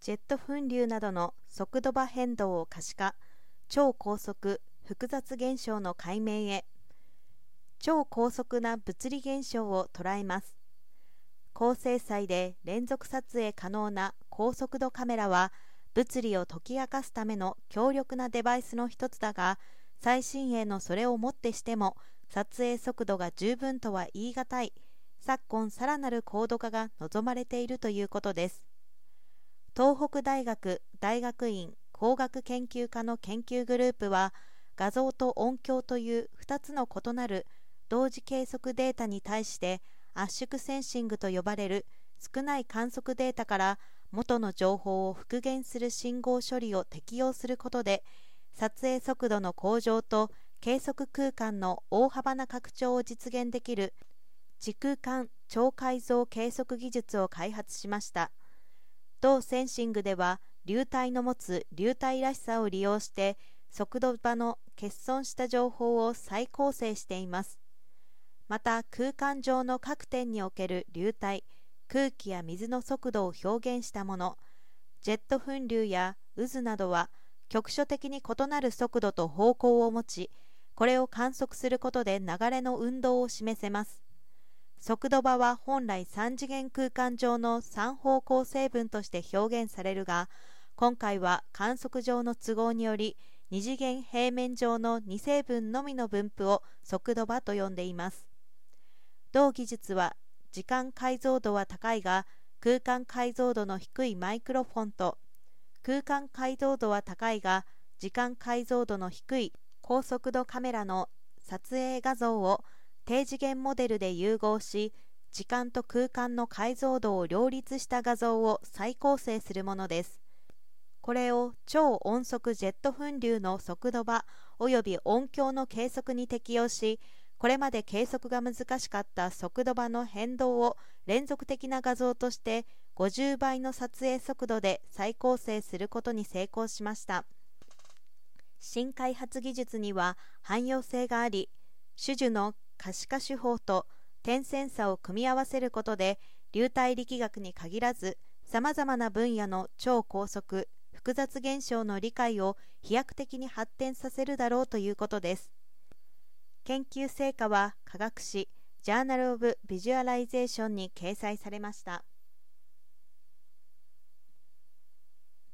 ジェット噴流などの速度場変動を可視化超高速複雑現象の解明へ超高速な物理現象を捉えます。高精細で連続撮影可能な高速度カメラは物理を解き明かすための強力なデバイスの一つだが最新鋭のそれをもってしても撮影速度が十分とは言い難い。昨今さらなる高度化が望まれているということです。東北大学大学院工学研究科の研究グループは画像と音響という2つの異なる同時計測データに対して圧縮センシングと呼ばれる少ない観測データから元の情報を復元する信号処理を適用することで撮影速度の向上と計測空間の大幅な拡張を実現できる時空間超解像計測技術を開発しました。同センシングでは流体の持つ流体らしさを利用して速度場の欠損した情報を再構成しています。また空間上の各点における流体空気や水の速度を表現したものジェット噴流や渦などは局所的に異なる速度と方向を持ちこれを観測することで流れの運動を示せます。速度場は本来3次元空間上の3方向成分として表現されるが今回は観測上の都合により2次元平面上の2成分のみの分布を速度場と呼んでいます。同技術は時間解像度は高いが空間解像度の低いマイクロフォンと空間解像度は高いが時間解像度の低い高速度カメラの撮影画像を低次元モデルで融合し時間と空間の解像度を両立した画像を再構成するものです。これを超音速ジェット噴流の速度場及び音響の計測に適用しこれまで計測が難しかった速度場の変動を連続的な画像として50倍の撮影速度で再構成することに成功しました。新開発技術には汎用性があり種々の可視化手法と点線差を組み合わせることで流体力学に限らずさまざまな分野の超高速複雑現象の理解を飛躍的に発展させるだろうということです。研究成果は科学誌ジャーナル・オブ・ビジュアライゼーションに掲載されました。